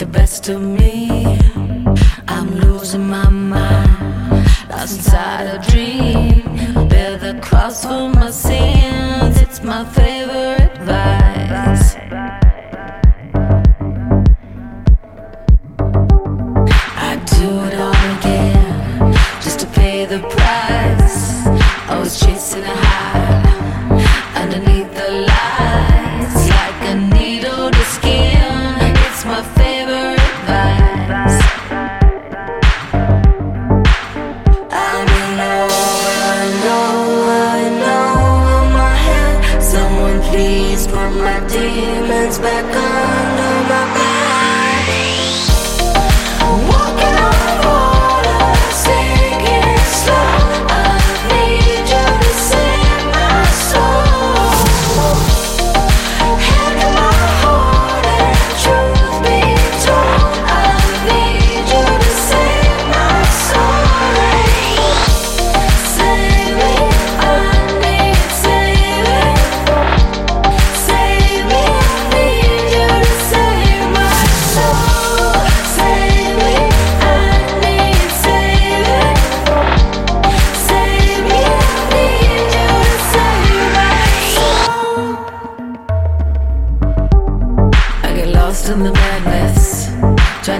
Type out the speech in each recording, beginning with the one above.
the best of me. I'm losing my mind, lost inside a dream. I bear the cross for my sins, it's my favorite vice. I do it all. demons back on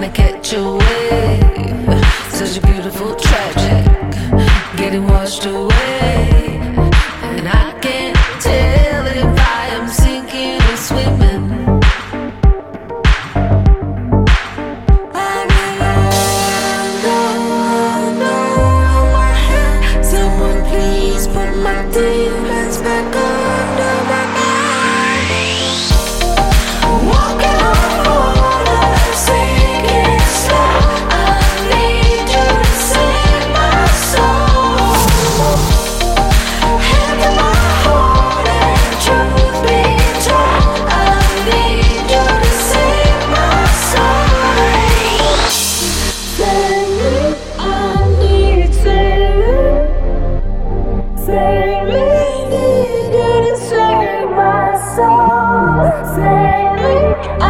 trying to catch a wave. Such a beautiful tragic, getting washed away. soul, save me.